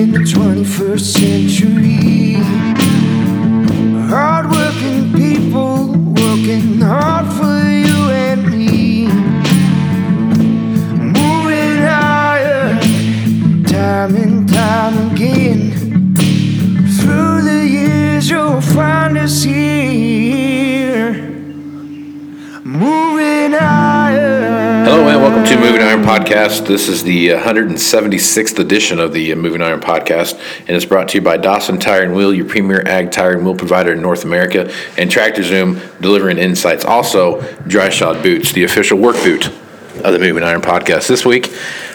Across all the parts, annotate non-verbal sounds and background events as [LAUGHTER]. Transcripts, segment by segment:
in the 21st century. Welcome to Moving Iron Podcast. This is the 176th edition of the uh, Moving Iron Podcast, and it's brought to you by Dawson Tire and Wheel, your premier ag tire and wheel provider in North America, and Tractor Zoom, delivering insights. Also, Dry Shod Boots, the official work boot of the Moving Iron Podcast. This week,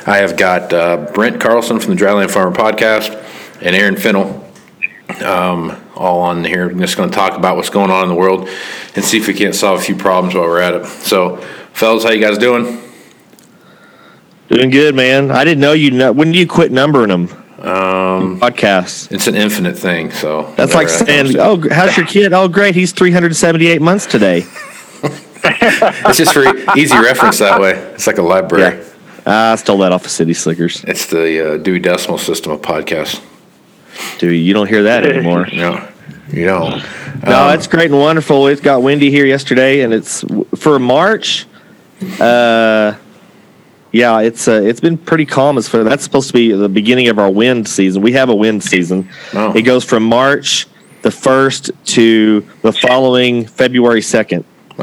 I have got uh, Brent Carlson from the Dryland Farmer Podcast and Aaron Fintel um, all on here. I'm just going to talk about what's going on in the world and see if we can't solve a few problems while we're at it. So, fellas, how you guys doing? Doing good, man. I didn't know you. Know, when did you quit numbering them? Um, podcasts. It's an infinite thing, so That's like saying, "Oh, how's your kid? Oh, great. He's 378 months today." [LAUGHS] it's just for easy reference that way. It's like a library. Yeah. I stole that off of City Slickers. It's the uh, Dewey Decimal System of podcasts. Dude, you don't hear that anymore. No, you don't. No, Um, it's great and wonderful. It got windy here yesterday, and it's for March. Uh, yeah, it's uh, it's been pretty calm as for that's supposed to be the beginning of our wind season. We have a wind season. Oh. It goes from March the first to the following February second. [LAUGHS]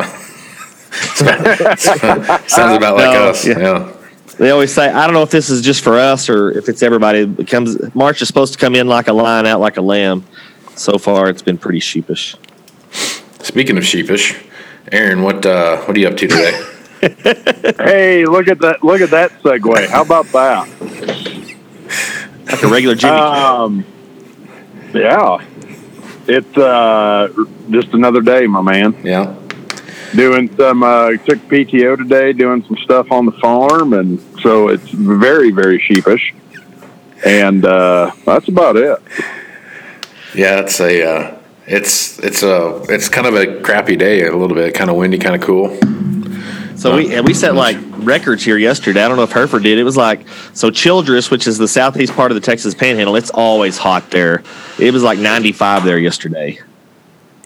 sounds about like No, us. yeah. Yeah. They always say, I don't know if this is just for us or if it's everybody. It comes March is supposed to come in like a lion, out like a lamb. So far, it's been pretty sheepish. Speaking of sheepish, Aaron, what uh, what are you up to today? Hey, look at that! Look at that segue. How about that? Like a regular Jimmy. Um, yeah, it's uh, just another day, my man. yeah. Doing some uh, took PTO today, doing some stuff on the farm, and so it's very, very sheepish. And uh, that's about it. Yeah, it's a uh, it's it's a it's kind of a crappy day. A little bit, kind of windy, kind of cool. So we we set like [LAUGHS] records here yesterday. I don't know if Hereford did. It was like so Childress, which is the southeast part of the Texas Panhandle. It's always hot there. It was like 95 there yesterday.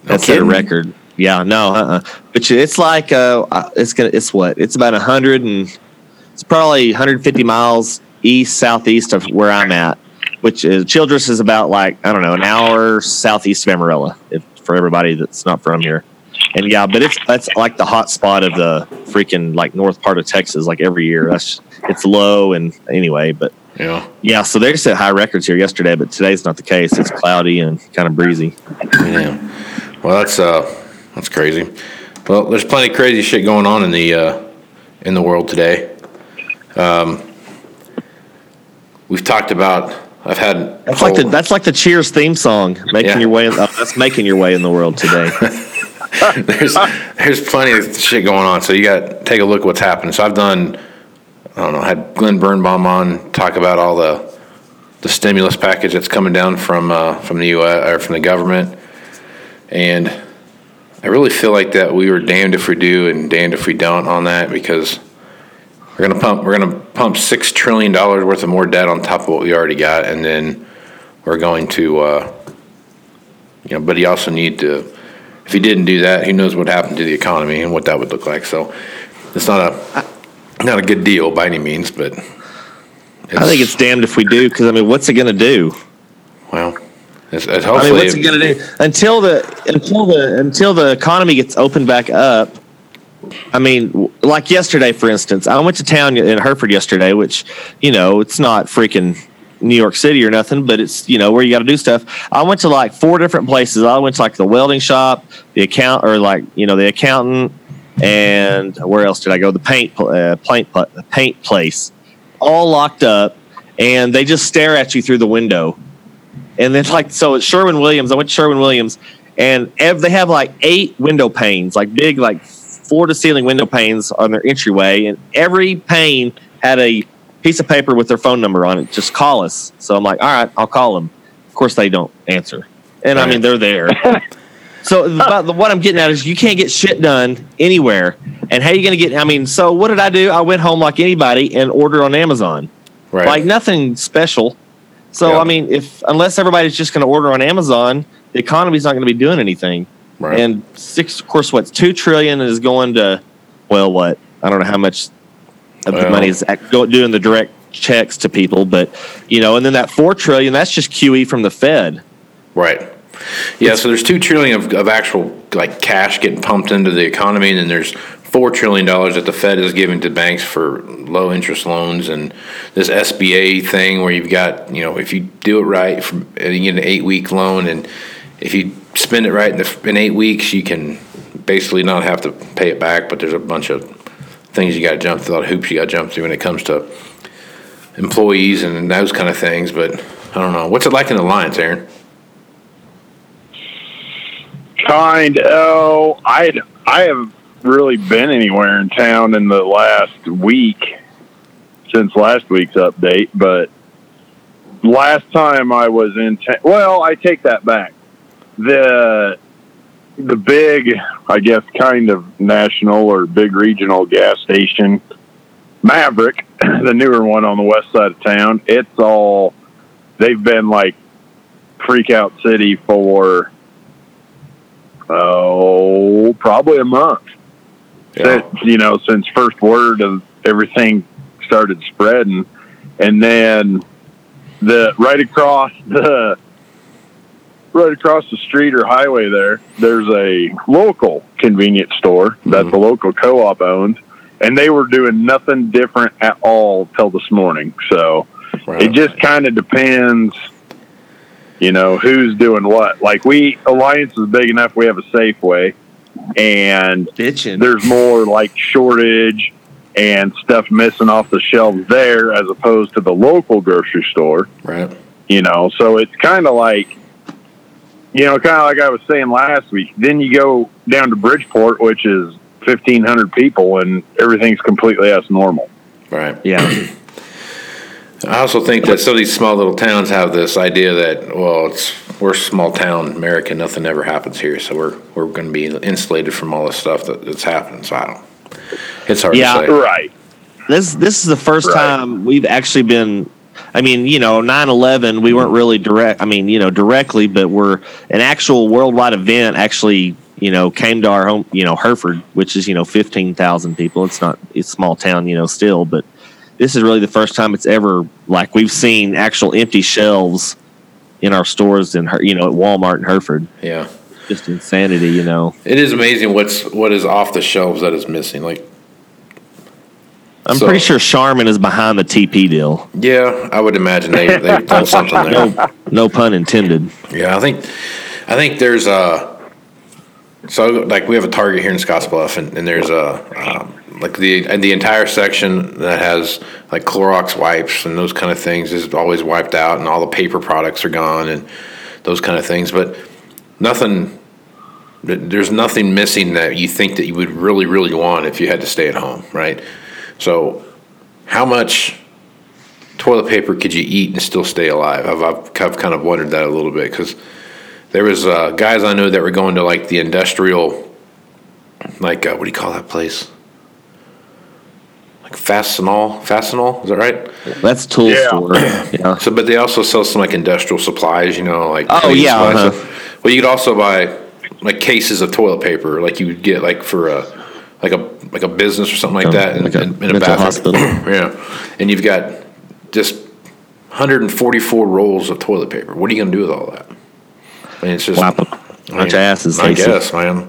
That's set a record. Yeah, no, uh-uh. but it's like uh, uh, it's gonna it's what it's about 100 and it's probably 150 miles east southeast of where I'm at, which is Childress is about like I don't know an hour southeast of Amarillo. If for everybody that's not from here. And yeah, but it's that's like the hot spot of the freaking like north part of Texas. Like every year, that's it's low and anyway. But Yeah. yeah, so they set high records here yesterday, but today's not the case. It's cloudy and kind of breezy. Yeah. Well, that's uh, that's crazy. Well, there's plenty of crazy shit going on in the uh, in the world today. Um, we've talked about. I've had. That's like the that's like the Cheers theme song, making Yeah. your way. In, oh, that's making your way in the world today. [LAUGHS] [LAUGHS] there's there's plenty of shit going on. So you got to take a look at what's happening. So I've done. I don't know. Had Glenn Birnbaum on talk about all the the stimulus package that's coming down from uh, from the U.S. or from the government, and I really feel like that we were damned if we do and damned if we don't on that because we're gonna pump we're gonna pump six trillion dollars worth of more debt on top of what we already got, and then we're going to, uh, you know, but you also need to. If he didn't do that, who knows what happened to the economy and what that would look like. So it's not a not a good deal by any means, but I think it's damned if we do, because I mean, what's it going to do? well. It's, it's I hopefully mean, what's it going to do until the until the until the economy gets opened back up? I mean, like yesterday, for instance, I went to town in Hereford yesterday, which you know it's not freaking New York City or nothing, but it's you know where you got to do stuff. I went to like four different places. I went to like the welding shop, the account, or like you know the accountant, and where else did I go? The paint uh, paint paint place, all locked up, and they just stare at you through the window. And then like so at Sherwin Williams, I went to Sherwin Williams, and ev- they have like eight window panes, like big like floor to ceiling window panes on their entryway, and every pane had a piece of paper with their phone number on it. Just call us. So I'm like, all right, I'll call them. Of course, they don't answer, and I mean they're there. [LAUGHS] So the- what I'm getting at is you can't get shit done anywhere. And how you going to get? I mean, so what did I do? I went home like anybody and ordered on Amazon right. like nothing special. So Yeah. I mean, if unless everybody's just going to order on Amazon, the economy's not going to be doing anything. Right. And six, of course, what's two trillion is going to, well, what I don't know how much Well- money is doing the direct checks to people, but you know, and then that four trillion, that's just QE from the Fed. Right. Yeah, so there's two trillion of, of actual like cash getting pumped into the economy, and then there's four trillion dollars that the Fed is giving to banks for low interest loans, and this SBA thing where you've got you know if you do it right, from, you get an eight week loan, and if you spend it right in, the, in eight weeks, you can basically not have to pay it back. But there's a bunch of things you got to jump through, a lot of hoops you got to jump through when it comes to employees and those kind of things. But I don't know. What's it like in Alliance, Aaron? Kind. Oh, I I haven't really been anywhere in town in the last week since last week's update. But last time I was in town, well, I take that back. The the big, I guess, kind of national or big regional gas station, Maverick, [CLEARS THROAT] the newer one on the west side of town. It's all they've been like freak out city for oh probably a month Yeah. since you know since first word of everything started spreading and then the right across the right across the street or highway there there's a local convenience store that Mhm. the local co-op owns and they were doing nothing different at all till this morning so Right. it just kind of depends you know who's doing what like we alliance is big enough we have a safeway and Bitching. there's more like shortage and stuff missing off the shelves there as opposed to the local grocery store right. you know so it's kind of like you know kind of like i was saying last week then you go down to bridgeport which is 1500 people and everything's completely as normal Right. Yeah. [CLEARS THROAT] I also think that some of these small little towns have this idea that well, it's we're small town, America, nothing ever happens here, so we're we're going to be insulated from all the stuff that, that's happening. So I don't. It's hard Yeah. to say. right this this is the first Right. time we've actually been I mean, you know, 9/11 we weren't really direct I mean, you know, directly, but we're an actual worldwide event actually, you know, came to our home, you know, Hereford, which is, you know, 15,000 people. It's not it's a small town, you know, still, but this is really the first time it's ever like we've seen actual empty shelves in our stores in you know, at Walmart in Hereford. Yeah, Just insanity, you know. it is amazing what's what is off the shelves that is missing. Like, I'm So- pretty sure Charmin is behind the TP deal. yeah, I would imagine they they've [LAUGHS] done something there. No, no pun intended. Yeah, I think I think there's a so like we have a Target here in Scottsbluff, and, and there's a um, like the and the entire section that has like Clorox wipes and those kind of things is always wiped out, and all the paper products are gone, and those kind of things. But nothing, there's nothing missing that you think that you would really really want if you had to stay at home, right? So, how much toilet paper could you eat and still stay alive? I've, I've, I've kind of wondered that a little bit because there was uh, guys I knew that were going to like the industrial, like uh, what do you call that place? Like Fastenal, Fastenal, is that right? That's tool Yeah. store. Yeah. So, but they also sell some like industrial supplies, you know, like Oh, yeah, uh-huh. Well, you could also buy like cases of toilet paper, like you would get like for a like a like a business or something like Um, that, in, like a in, in a bathroom. hospital. [CLEARS THROAT] yeah, and you've got just 144 rolls of toilet paper. What are you going to do with all that? I mean, it's just Wipe a bunch of asses, I guess, man.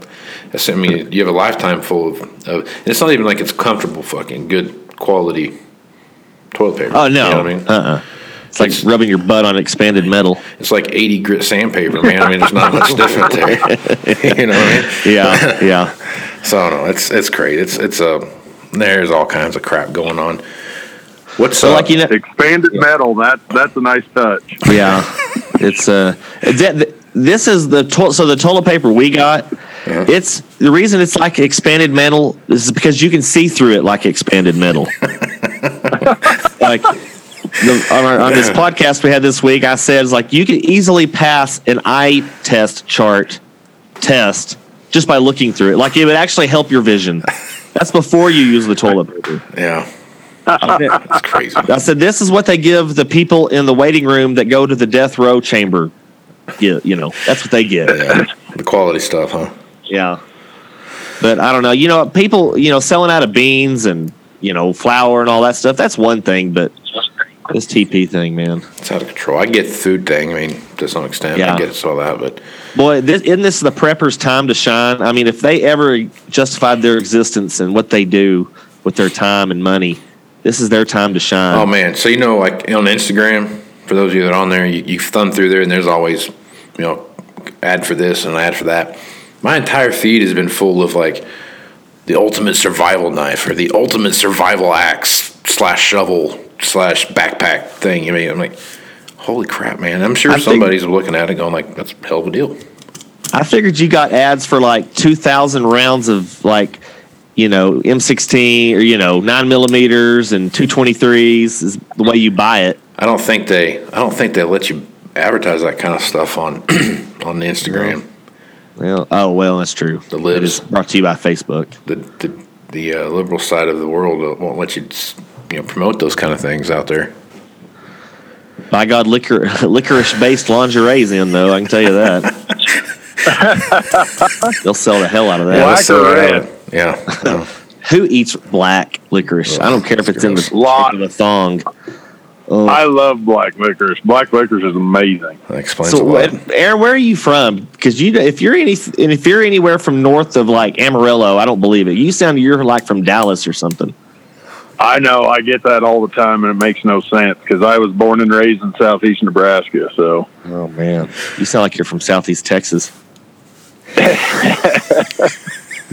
I mean, you have a lifetime full of, of. It's not even like it's comfortable, fucking good quality toilet paper. Oh no. You know what I mean? Uh-uh. It's like It's- rubbing your butt on expanded metal. It's like 80 grit sandpaper, man. I mean, there's not much different there. [LAUGHS] you know what I mean? [LAUGHS] Yeah, yeah. So I don't know. It's it's great. It's it's a there's all kinds of crap going on. What's So uh, like you know, expanded metal that's that's a nice touch yeah. It's uh, that, this is the to- so the toilet paper we got. Yeah. It's the reason it's like expanded metal is because you can see through it like expanded metal. [LAUGHS] like the, on, our, on this podcast we had this week, I said it's like you can easily pass an eye test chart test just by looking through it. Like it would actually help your vision. That's before you use the toilet paper. yeah. That's crazy. I said, this is what they give the people in the waiting room that go to the death row chamber. Yeah, you know, that's what they get. Yeah, the quality stuff, huh? Yeah. But I don't know. You know, people, you know, selling out of beans and, you know, flour and all that stuff, that's one thing. But this TP thing, man. It's out of control. I get the food thing. I mean, to some extent, Yeah. I get all that, but Boy, this, isn't this the preppers' time to shine? I mean, if they ever justified their existence and what they do with their time and money, this is their time to shine. oh man. So you know, like on Instagram, for those of you that are on there, you, you thumb through there, and there's always, you know, ad for this and ad for that. My entire feed has been full of like the ultimate survival knife or the ultimate survival axe slash shovel slash backpack thing. I mean, I'm like, holy crap, man! I'm sure I somebody's looking at it going like, that's a hell of a deal. I figured you got ads for like 2,000 rounds of like, you know, M16 or, you know, 9 millimeters and 223s is the way you buy it. I don't think they. I don't think they let you advertise that kind of stuff on [CLEARS THROAT] on the Instagram. Well, oh, well, that's true. The libs. It is brought to you by Facebook. The the the uh, liberal side of the world won't let you you know promote those kind of things out there. By God, liquor, [LAUGHS] licorice based lingerie's in, though. I can tell you that. [LAUGHS] They'll sell the hell out of that. Black that's so or red? Yeah. no. [LAUGHS] Who eats black licorice? I don't care if it's in the Lot. of the thong. Oh. I love black licorice. Black licorice is amazing. That explains So, a lot. Aaron, where are you from? Because you, if you're any, if you're anywhere from north of like Amarillo, I don't believe it. You sound you're like from Dallas or something. I know. I get that all the time, and it makes no sense because I was born and raised in southeast Nebraska. So Oh man, you sound like you're from Southeast Texas. [LAUGHS]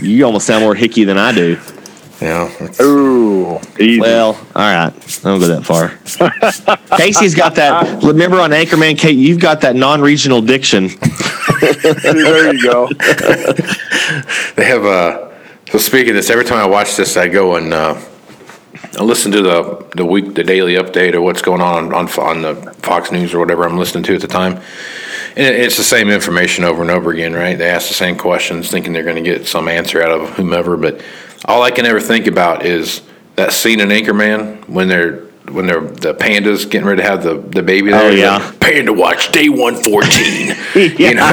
you almost sound more hicky than I do. Yeah. ooh, easy. Well, all right, I don't go that far. [LAUGHS] Casey's got that. Remember on Anchorman, Kate, you've got that non-regional diction. [LAUGHS] there you go. They have a. uh so speaking of this, every time I watch this I go and uh I listen to the the week the daily update or what's going on on on the Fox News or whatever I'm listening to at the time. And it's the same information over and over again, right? They ask the same questions thinking they're going to get some answer out of whomever, but all I can ever think about is that scene in Anchorman when they're when they're the pandas getting ready to have the, the baby there. Oh, yeah. like, Panda watch day one fourteen. [LAUGHS] You know, [LAUGHS]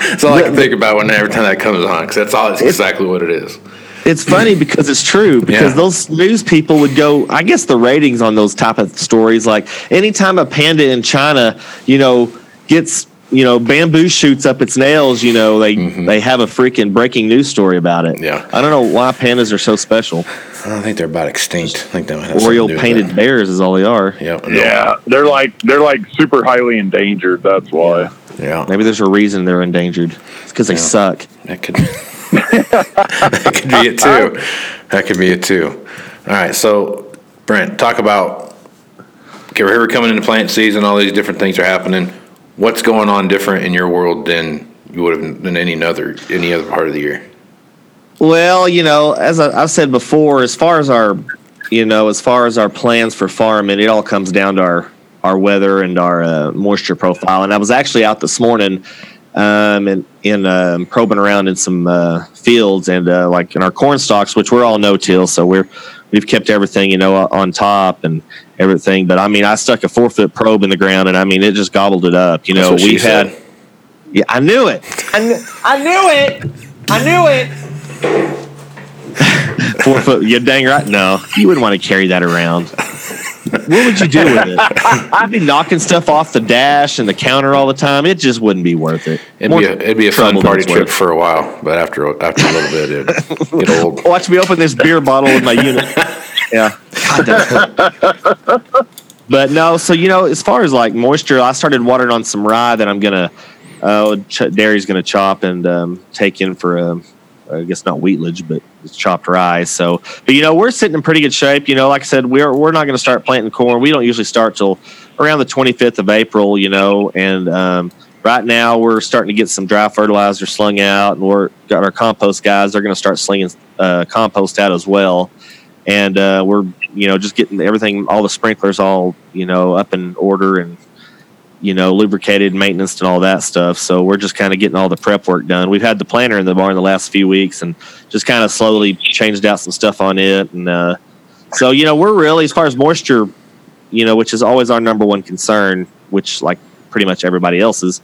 that's all I can think about when every time that comes on because that's all. It's exactly what it is. It's funny because it's true because Yeah. those news people would go. I guess the ratings on those type of stories, like anytime a panda in China, you know, gets you know bamboo shoots up its nails, you know, they they have a freaking breaking news story about it. Mm-hmm. Yeah. I don't know why pandas are so special. I don't think they're about extinct. I think that might have something to do with painted that. bears is all they are. Yeah. no, Yeah, they're like they're like super highly endangered. That's why. Yeah. Maybe there's a reason they're endangered. It's because they suck. That could. [LAUGHS] that could be it too. That could be it too. All right. So, Brent, talk about. Okay, we're coming into plant season. All these different things are happening. What's going on different in your world than you would have than any other any other part of the year? Well, you know, as I, I've said before, as far as our, you know, as far as our plans for farming, it all comes down to our our weather and our uh, moisture profile. And I was actually out this morning, um, and in um, probing around in some uh, fields and uh, like in our corn stalks, which we're all no till, so we're we've kept everything, you know, on top and everything. But I mean, I stuck a four foot probe in the ground, and I mean, it just gobbled it up. You know, we've had. said. Yeah, I knew it. I knew, I knew it. I knew it. [LAUGHS] Four foot. You dang right. No, you wouldn't want to carry that around. What would you do with it? [LAUGHS] I'd be knocking stuff off the dash and the counter all the time. It just wouldn't be worth it. It'd More be a, it'd be a fun party it's trip worth. for a while, but after after a little bit, it'd get [LAUGHS] old. Watch me open this beer bottle with my unit. [LAUGHS] Yeah. God, but no, so you know, as far as like moisture, I started watering on some rye that I'm gonna, uh, ch- dairy's gonna chop and um, take in for, um, I guess not wheatlage, but it's chopped rye. So, but you know, we're sitting in pretty good shape. You know, like I said, we're we're not gonna start planting corn. We don't usually start till around the 25th of April. You know, and um, right now we're starting to get some dry fertilizer slung out, and we're got our compost guys. They're gonna start slinging uh, compost out as well and uh, we're you know just getting everything all the sprinklers all you know up in order and you know lubricated maintenance and all that stuff so we're just kind of getting all the prep work done we've had the planter in the barn the last few weeks and just kind of slowly changed out some stuff on it and uh, So you know, we're really as far as moisture, you know, which is always our number one concern, which like pretty much everybody else's.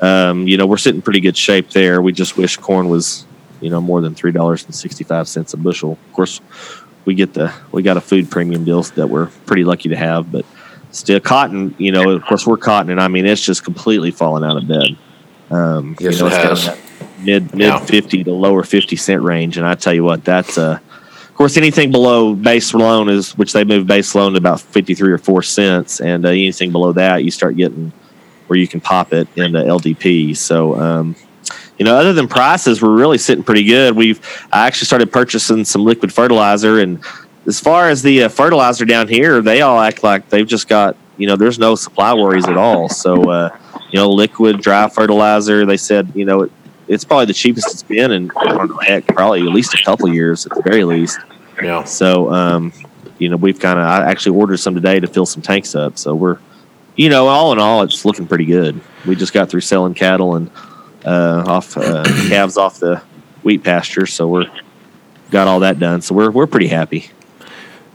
Um, you know, we're sitting pretty good shape there. We just wish corn was, you know, more than three dollars and sixty five cents a bushel. Of course, we get the we got a food premium deal that we're pretty lucky to have, but still cotton. You know, of course, we're cotton, and I mean, it's just completely fallen out of bed. Um, Yes, you know, it it's has. mid mid Yeah. fifty to lower fifty cent range, and I tell you what, that's uh, of course anything below base loan is which they move base loan to about fifty three or four cents, and uh, anything below that you start getting where you can pop it into LDP. So. Um, you know, other than prices, we're really sitting pretty good. We've I actually started purchasing some liquid fertilizer, and as far as the uh, fertilizer down here, they all act like they've just got you know, there's no supply worries at all. So, uh, you know, liquid dry fertilizer, they said, you know, it, it's probably the cheapest it's been in I don't know, heck, probably at least a couple of years at the very least. Yeah. So, um, you know, we've kind of I actually ordered some today to fill some tanks up. So we're, you know, all in all, it's looking pretty good. We just got through selling cattle and uh, off uh, calves off the wheat pasture, so we're got all that done. So we're we're pretty happy.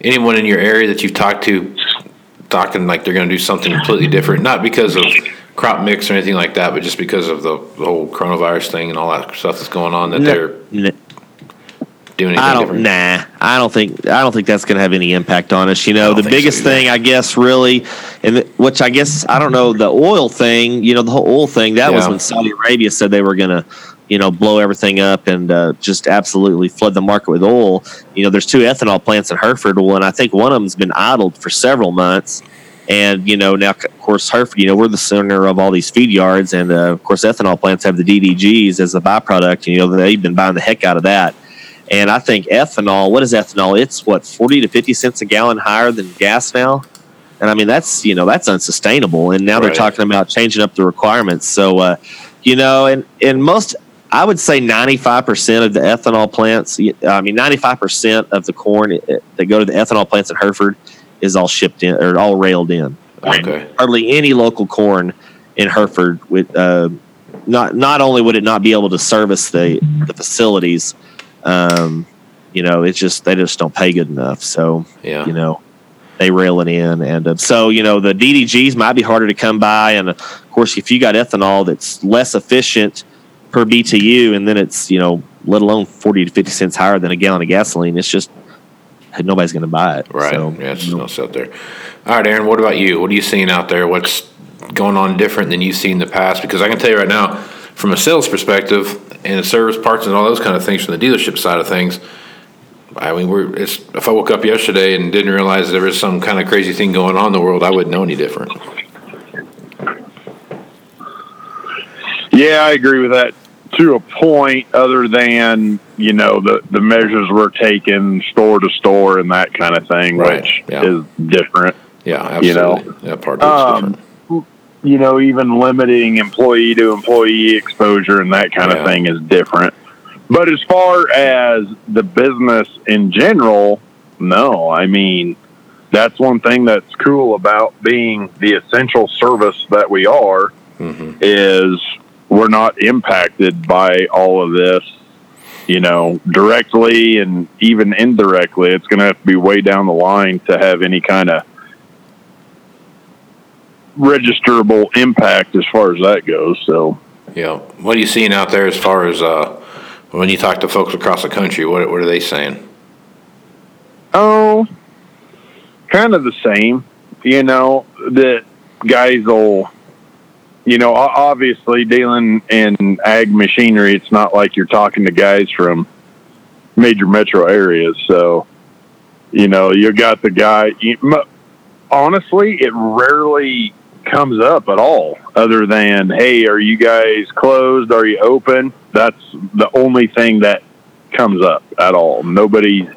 Anyone in your area that you've talked to talking like they're going to do something completely different, not because of crop mix or anything like that, but just because of the, the whole coronavirus thing and all that stuff that's going on that they're N- doing anything I don't. different? Nah, I don't think. I don't think that's going to have any impact on us. You know, the think so biggest thing, I guess, really, and the- which I guess I don't know, the oil thing. You know, the whole oil thing. That was when Saudi Arabia said they were going to, you know, blow everything up and uh, just absolutely flood the market with oil. You know, there's two ethanol plants in Hereford. Well, and I think one of them's been idled for several months. And you know now, of course, Hereford. You know we're the center of all these feed yards, and uh, of course, ethanol plants have the DDGs as a byproduct. You know they've been buying the heck out of that. And I think ethanol, what is ethanol? It's what, 40 to 50 cents a gallon higher than gas now. And I mean, that's, you know, that's unsustainable. And now Right. they're talking about changing up the requirements. So, uh, you know, and, and most, I would say 95% of the ethanol plants, I mean, 95% of the corn uh, that go to the ethanol plants in Hereford is all shipped in or all railed in Okay. hardly any local corn in Hereford would uh, not not only would it not be able to service the the facilities, um, you know, it's just they just don't pay good enough. So Yeah. you know, they rail it in, and uh, so you know the DDGs might be harder to come by, and of course if you got ethanol that's less efficient per BTU, and then it's you know let alone forty to fifty cents higher than a gallon of gasoline, it's just nobody's going to buy it. Right. So, yeah, it's you know, no out there. All right, Aaron, what about you? What are you seeing out there? What's going on different than you've seen in the past? Because I can tell you right now, from a sales perspective and the service parts and all those kind of things from the dealership side of things, I mean, we're it's, if I woke up yesterday and didn't realize there was some kind of crazy thing going on in the world, I wouldn't know any different. Yeah, I agree with that to a point. Other than you know the the measures we're taking store to store and that kind of thing, Right, which yeah. is different. Yeah, You know, absolutely. that part um, different. You know, even limiting employee to employee exposure and that kind Yeah. of thing is different. But as far as the business in general, no. I mean, that's one thing that's cool about being the essential service that we are hmm is we're not impacted by all of this, you know, directly and even indirectly. It's going to have to be way down the line to have any kind of registerable impact as far as that goes. So, Yeah. What are you seeing out there as far as uh, when you talk to folks across the country? What what are they saying? oh, kind of the same, you know, that guys will. You know, obviously dealing in ag machinery, it's not like you're talking to guys from major metro areas. So, you know, you got the guy. You, honestly, it rarely comes up at all, other than, "Hey, are you guys closed? Are you open?" That's the only thing that comes up at all. Nobody's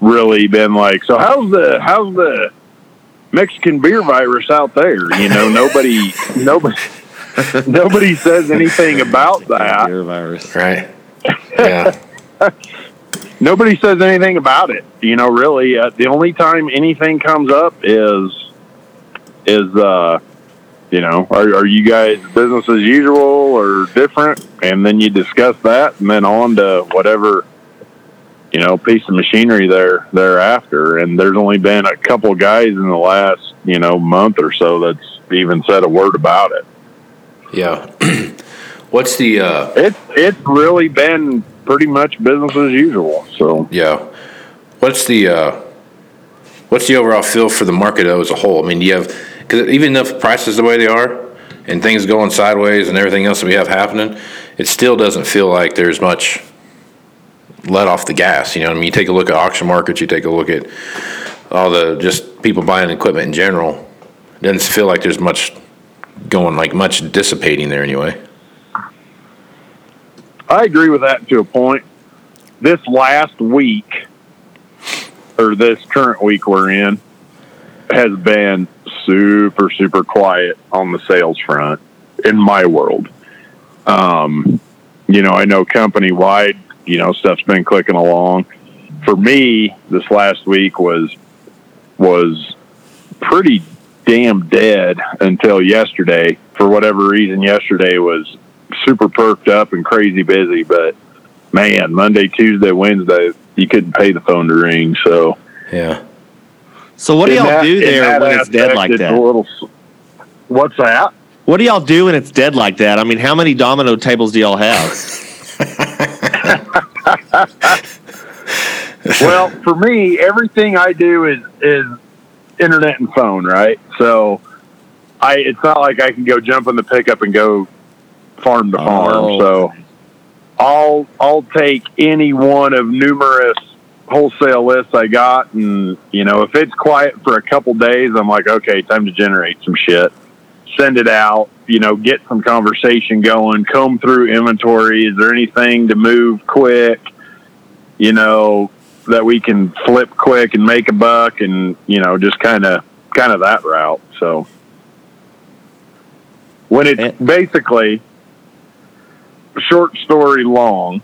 really been like, "So how's the how's the Mexican beer virus out there?" You know, nobody [LAUGHS] nobody nobody says anything about that. Beer virus. Right. Yeah. [LAUGHS] nobody says anything about it. You know, really, uh, the only time anything comes up is is uh, you know, are are you guys business as usual or different? And then you discuss that, and then on to whatever you know piece of machinery there thereafter. And there's only been a couple guys in the last you know month or so that's even said a word about it. Yeah. [CLEARS THROAT] What's the uh, It's it's really been pretty much business as usual. So yeah? What's the uh, what's the overall feel for the market though as a whole? I mean, you have because even if prices the way they are and things going sideways and everything else that we have happening, it still doesn't feel like there's much let off the gas. You know, I mean, you take a look at auction markets, you take a look at all the just people buying equipment in general. It doesn't feel like there's much going like much dissipating there anyway. I agree with that to a point. This last week, or this current week we're in, has been super, super quiet on the sales front in my world. Um, you know, I know company wide, you know, stuff's been clicking along. For me, this last week was was pretty damn dead until yesterday. For whatever reason, yesterday was super perked up and crazy busy. But man, Monday, Tuesday, Wednesday, you couldn't pay the phone to ring. So Yeah. So what do y'all that- do there that when it's dead like it's that? A little, what's that? What do y'all do when it's dead like that? I mean, how many domino tables do y'all have? [LAUGHS] [LAUGHS] well, for me, everything I do is is internet and phone, right? So I it's not like I can go jump in the pickup and go farm to farm. Oh. So I'll I'll take any one of numerous wholesale lists I got and you know, if it's quiet for a couple days, I'm like, okay, time to generate some shit. Send it out, you know, get some conversation going, comb through inventory. Is there anything to move quick? You know, that we can flip quick and make a buck and, you know, just kind of kind of that route. So when it's basically short story long,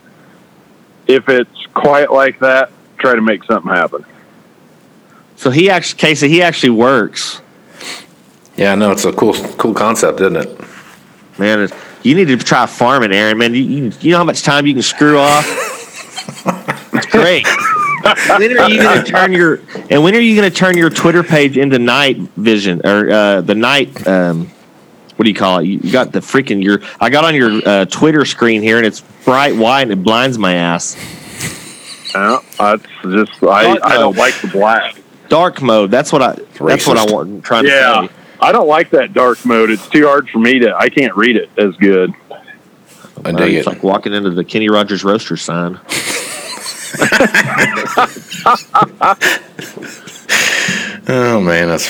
if it's quiet like that, try to make something happen. So he actually, Casey, he actually works. Yeah, no, it's a cool cool concept, isn't it? Man, it- you need to try farming, Aaron. Man, you, you, you know how much time you can screw off. it's great. [LAUGHS] when are you going to turn your and when are you going to turn your Twitter page into night vision or uh, the night? Um, what do you call it? You you got the freaking your. I got on your uh, Twitter screen here, and it's bright white, and it blinds my ass. Yeah, that's just I, I don't like the black. Dark mode. That's what I. That's what I Racist. want. I'm trying to say. I don't like that dark mode. It's too hard for me to. I can't read it as good. I Uh, it's it. like walking into the Kenny Rogers roaster sign. [LAUGHS] Oh man, that's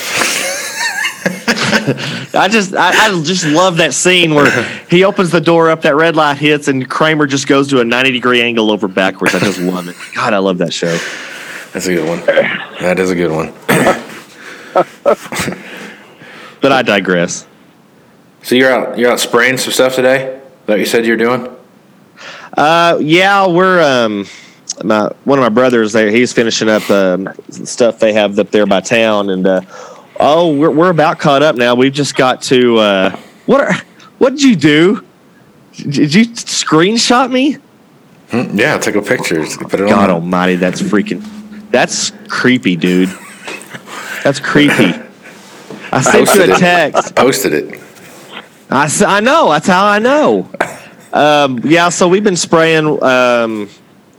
I just I, I just love that scene where he opens the door up, that red light hits, and Kramer just goes to a ninety degree angle over backwards. I just love it. God, I love that show. that's a good one. That is a good one. [LAUGHS] But I digress. So you're out you're out spraying some stuff today? That you said you're doing? Uh, yeah, we're um, my one of my brothers there. He's finishing up um, stuff they have up there by town, and uh, oh, we're we're about caught up now. We've just got to uh, what are what did you do? Did you screenshot me? Hmm, Yeah, took a picture. Put it God on. Almighty, that's freaking that's creepy, dude. That's creepy. [LAUGHS] I sent you a it. text. Posted it. I, I know. That's how I know. Um, yeah, so we've been spraying. Um,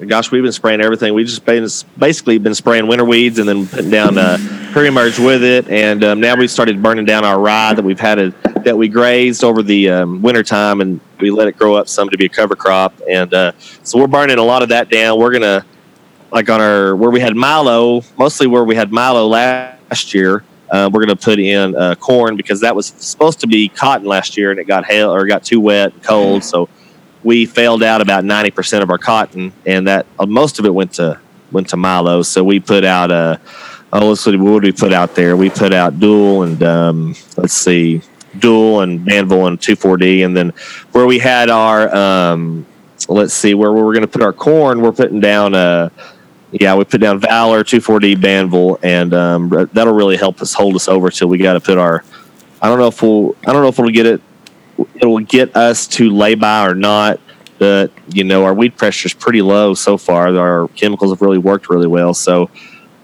gosh, we've been spraying everything. We've just been basically been spraying winter weeds and then putting down uh, pre-emerge with it. And um, now we've started burning down our rye that we've had a, that we grazed over the um, winter time, and we let it grow up some to be a cover crop. And uh, so we're burning a lot of that down. We're gonna like on our where we had Milo, mostly where we had Milo last year. Uh, we're going to put in uh, corn because that was supposed to be cotton last year and it got hail or got too wet and cold. So we failed out about ninety percent of our cotton, and that uh, most of it went to went to Milo. So we put out uh, oh, let's see, what did we put out there? We put out Dual and um, let's see, Dual and Banvel and two four D, and then where we had our um, let's see where we were going to put our corn, we're putting down uh yeah, we put down Valor, 2,4-D, Banvel, and um, that'll really help us hold us over till we got to put our. I don't know if we'll. I don't know if we'll get it. It'll get us to lay by or not. But you know, our weed pressure is pretty low so far. Our chemicals have really worked really well. So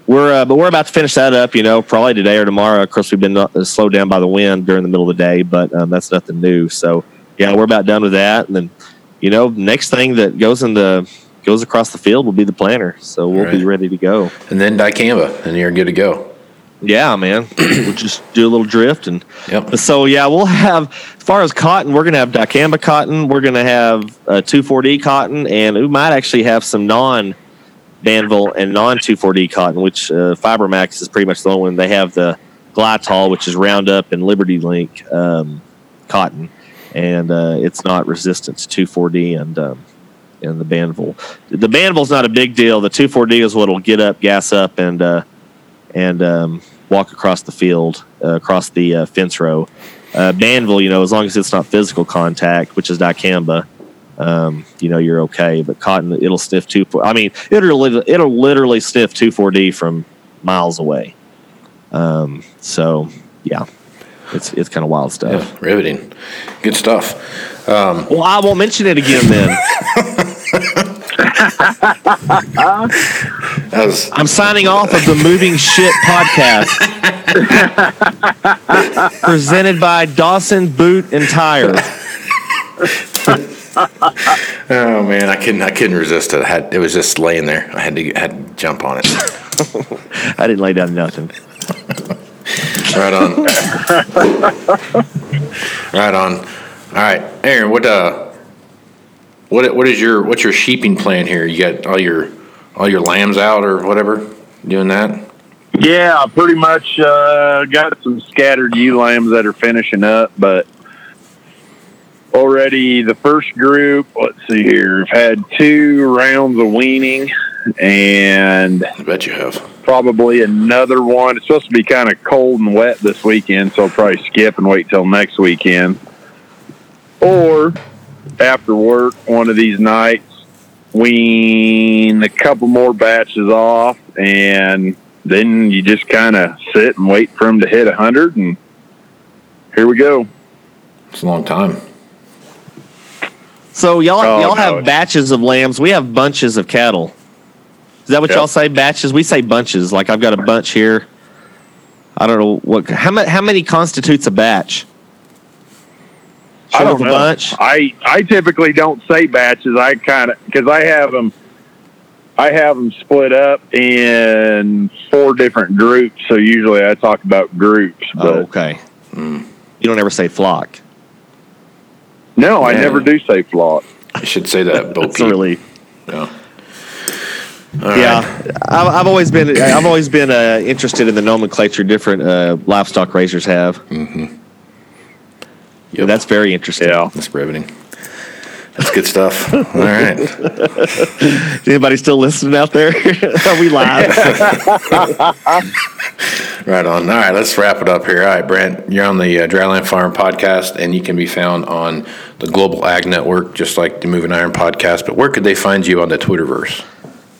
we're, uh, but we're about to finish that up. You know, probably today or tomorrow. Of course, we've been uh, slowed down by the wind during the middle of the day, but um, that's nothing new. So yeah, we're about done with that. And then, you know, next thing that goes in the goes across the field will be the planter. So we'll be ready to go. And then dicamba, and you're good to go. Yeah, man. [CLEARS THROAT] we'll just do a little drift and Yep. so yeah, we'll have as far as cotton, we're gonna have dicamba cotton, we're gonna have uh, 2,4-D cotton, and we might actually have some non Banvel and non 2,4-D cotton, which uh, FiberMax is pretty much the only one. They have the Glytol, which is Roundup and Liberty Link um, cotton, and uh, it's not resistant to 2,4-D and um, and the Banvel. The Banvel's not a big deal. The two four D is what'll get up, gas up, and uh, and um, walk across the field, uh, across the uh, fence row. Uh, Banvel, you know, as long as it's not physical contact, which is dicamba, um, you know, you're okay. But cotton, it'll sniff two. I mean, it'll it'll literally sniff two four D from miles away. Um, so yeah, it's it's kind of wild stuff. Yeah, riveting. Good stuff. Well, I won't mention it again then. [LAUGHS] Was I'm signing off of the Moving Shit podcast. Presented by Dawson Boot and Tire. oh man, I couldn't I couldn't resist it. Had it was just laying there. I had to had to jump on it. [LAUGHS] I didn't lay down nothing. Right on. right on. All right, Aaron. What uh, what what is your what's your sheeping plan here? You got all your all your lambs out or whatever doing that? Yeah, pretty much uh, got some scattered ewe lambs that are finishing up, but already the first group, let's see here, have had two rounds of weaning and I bet you have. probably another one. It's supposed to be kind of cold and wet this weekend, so I'll probably skip and wait till next weekend. Or after work, one of these nights, wean a couple more batches off, and then you just kind of sit and wait for them to hit 100, and here we go. It's a long time. So y'all Oh, y'all no, have batches of lambs. We have bunches of cattle. Is that what Yep. y'all say? Batches? We say bunches. Like I've got a bunch here. I don't know what. How many? How many constitutes a batch? I don't know. bunch. I I typically don't say batches. I kind of because I have them. I have them split up in four different groups. So usually I talk about groups, Oh, but okay. You don't ever say flock. no, I never do say flock. I should say that, Bo [LAUGHS] That's Peep. really. Yeah. All right. Yeah, I've, I've always been I've always been uh, interested in the nomenclature different uh, livestock raisers have. Yep. That's very interesting. Yeah. That's riveting. That's good stuff. [LAUGHS] All right. Is anybody still listening out there? [LAUGHS] Are we live? [LAUGHS] Right on. All right, let's wrap it up here. All right, Brent, you're on the uh, Dryland Farm podcast, and you can be found on the Global Ag Network, just like the Moving Iron podcast. But where could they find you on the Twitterverse?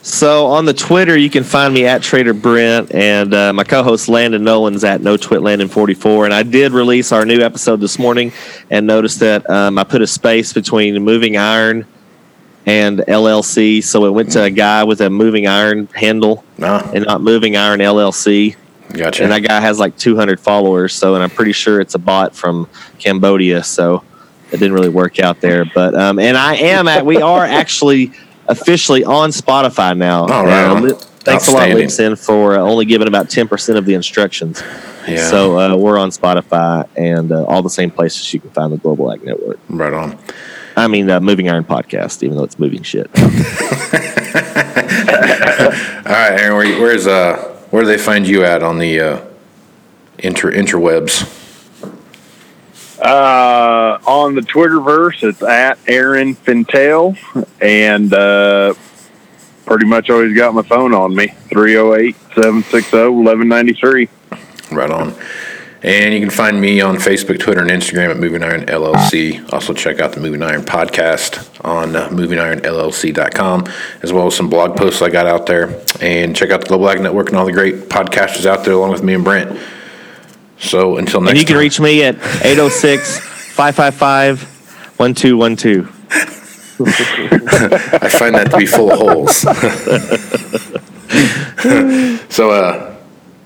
So on the Twitter, you can find me at Trader Brent, and uh, my co-host Landon Nolan's at No Twit Landon 44. And I did release our new episode this morning, and noticed that um, I put a space between Moving Iron and LLC, so it went to a guy with a Moving Iron handle No, and not Moving Iron LLC. gotcha. And that guy has like 200 followers, so and I'm pretty sure it's a bot from Cambodia, so it didn't really work out there. But um, and I am at we are actually officially on Spotify now. All right. Uh, Li- thanks a lot, Outstanding. For uh, only giving about 10 percent of the instructions. yeah. So uh, we're on Spotify and uh, all the same places you can find the Global Ag Network. right on. I mean, uh, Moving Iron podcast, even though it's moving shit. [LAUGHS] All right, Aaron, where, where's uh, where do they find you at on the uh, inter interwebs? Uh, on the Twitterverse, it's at Aaron Fintel, and uh, pretty much always got my phone on me 308 760 1193. Right on. And you can find me on Facebook, Twitter, and Instagram at Moving Iron LLC. Also, check out the Moving Iron podcast on uh, movingironllc.com, as well as some blog posts I got out there. And check out the Global Ag Network and all the great podcasters out there, along with me and Brent. So until next and you can time. reach me at 806 555 1212. [LAUGHS] I find that to be full of holes. [LAUGHS] so, uh,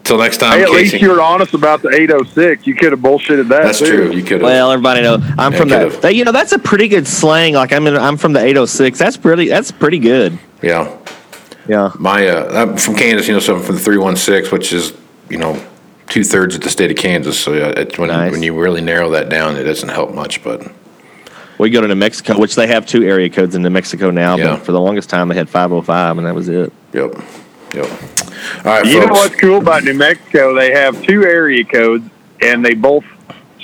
till next time, Hey, at Casey. least you were honest about the 806. You could have bullshitted that. That's too. true. You could have. Well, everybody knows. I'm Yeah, from could've. that. that- You know, that's a pretty good slang. Like I'm in, I'm from the 806. That's pretty. That's pretty good. yeah. Yeah. My, uh, I'm from Kansas, you know, so I'm from the 316, which is, you know, two thirds of the state of Kansas. So yeah, it's when, Nice. when you really narrow that down, it doesn't help much, but We go to New Mexico, which they have two area codes in New Mexico now. Yeah. But for the longest time, they had 505, and that was it. yep. Yep. All right, You know folks. what's cool about New Mexico? They have two area codes, and they both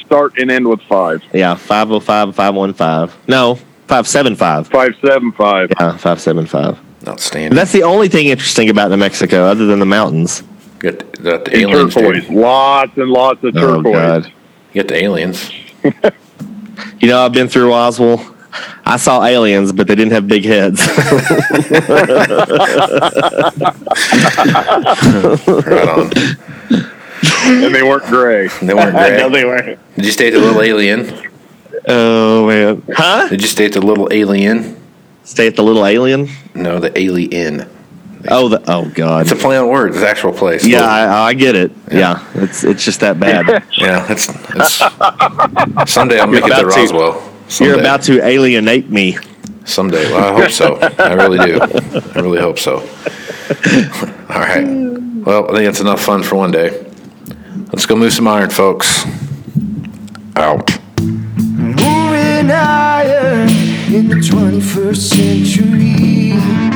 start and end with five. Yeah, 505, 515. No, 575. Five seven five. Yeah, 575. Outstanding. That's the only thing interesting about New Mexico, other than the mountains. Got the, the aliens, turquoise. dude. Lots and lots of Oh, turquoise. God. You got the aliens. [LAUGHS] You know, I've been through Roswell. I saw aliens, but they didn't have big heads. [LAUGHS] Right on. and they weren't gray. They weren't [LAUGHS] great. they weren't. Did you stay at the Little A'Le'Inn? Oh, man. Huh? Did you stay at the Little A'Le'Inn? Stay at the Little A'Le'Inn? No, the alien. Oh, the, oh God. It's a play on words. It's actual place. Yeah, I, I get it. Yeah. it's it's just that bad. [LAUGHS] yeah. It's, it's someday I'll make it to to. Roswell. Someday. You're about to alienate me. someday. Well, I hope so. I really do. I really hope so. All right. Well, I think it's enough fun for one day. Let's go move some iron, folks. Out. Moving iron in the 21st century.